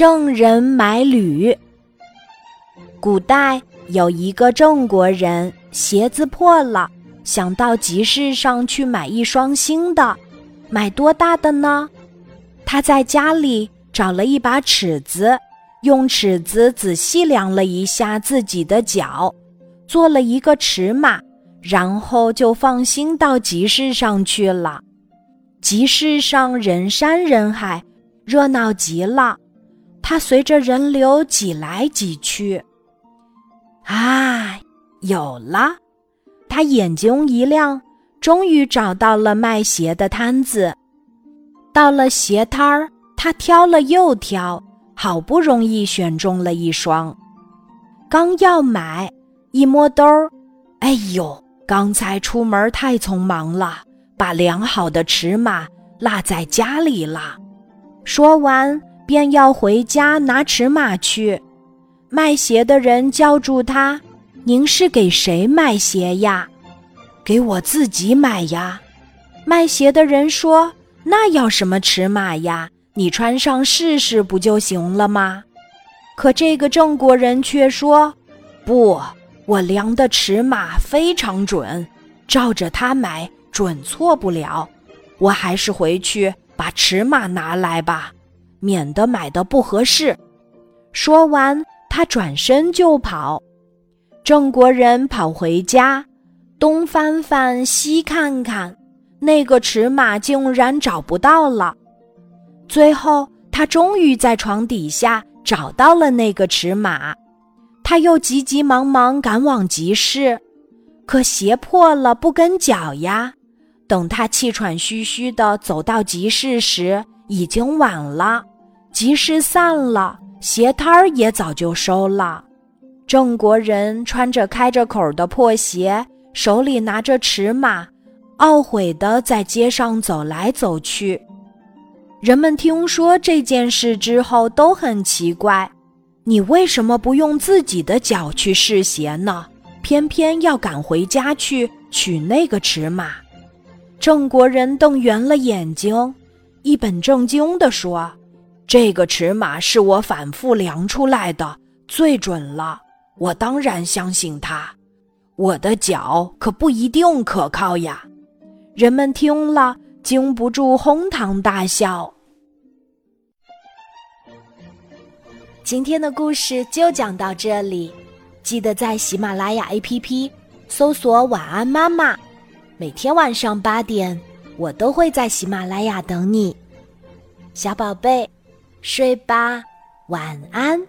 郑人买履。古代有一个郑国人，鞋子破了，想到集市上去买一双新的。买多大的呢？他在家里找了一把尺子，用尺子仔细量了一下自己的脚，做了一个尺码，然后就放心到集市上去了。集市上人山人海，热闹极了。他随着人流挤来挤去。啊，有了！他眼睛一亮，终于找到了卖鞋的摊子。到了鞋摊儿，他挑了又挑，好不容易选中了一双。刚要买，一摸兜儿，哎呦！刚才出门太匆忙了，把量好的尺码落在家里了。说完。便要回家拿尺码去，卖鞋的人叫住他：“您是给谁买鞋呀？”“给我自己买呀。”卖鞋的人说：“那要什么尺码呀？你穿上试试不就行了吗？”可这个郑国人却说：“不，我量的尺码非常准，照着它买准错不了。我还是回去把尺码拿来吧。”免得买的不合适。说完，他转身就跑。郑国人跑回家，东翻翻，西看看，那个尺码竟然找不到了。最后，他终于在床底下找到了那个尺码。他又急急忙忙赶往集市，可鞋破了不跟脚呀。等他气喘吁吁地走到集市时，已经晚了。集市散了，鞋摊儿也早就收了。郑国人穿着开着口的破鞋，手里拿着尺码，懊悔地在街上走来走去。人们听说这件事之后都很奇怪：你为什么不用自己的脚去试鞋呢？偏偏要赶回家去取那个尺码？郑国人瞪圆了眼睛，一本正经地说。这个尺码是我反复量出来的，最准了。我当然相信它。我的脚可不一定可靠呀。人们听了，经不住哄堂大笑。今天的故事就讲到这里，记得在喜马拉雅 APP 搜索“晚安妈妈”，每天晚上八点，我都会在喜马拉雅等你，小宝贝。睡吧，晚安。